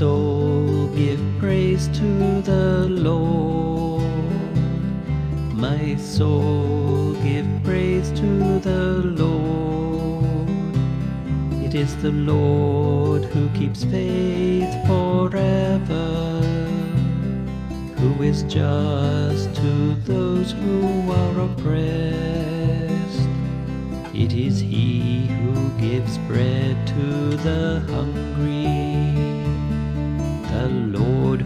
soul, give praise to the Lord. My soul, give praise to the Lord. It is the Lord who keeps faith forever, who is just to those who are oppressed. It is He who gives bread to the hungry,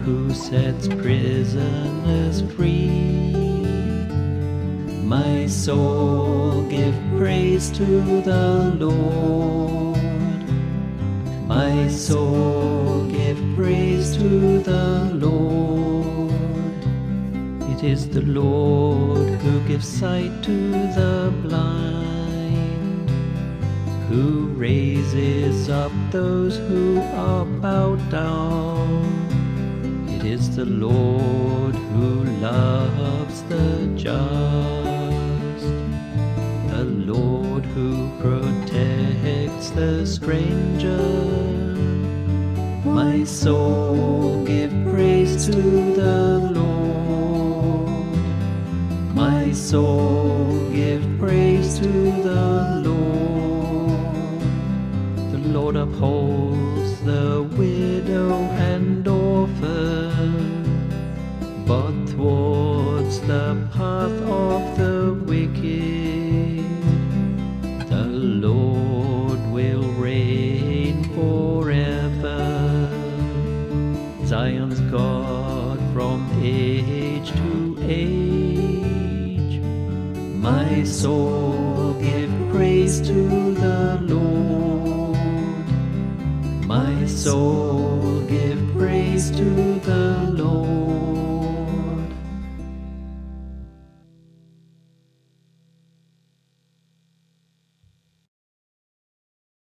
who sets prisoners free. My soul, give praise to the Lord. My soul, give praise to the Lord. It is the Lord who gives sight to the blind, who raises up those who are bowed the Lord who loves the just, the Lord who protects the stranger. My soul, give praise to the Lord. My soul, give praise to the Lord. The Lord upholds the widow and orphan, but towards the path of the wicked. The Lord will reign forever. Zion's God from age to age. My soul, give praise to the Lord. My soul, give praise to the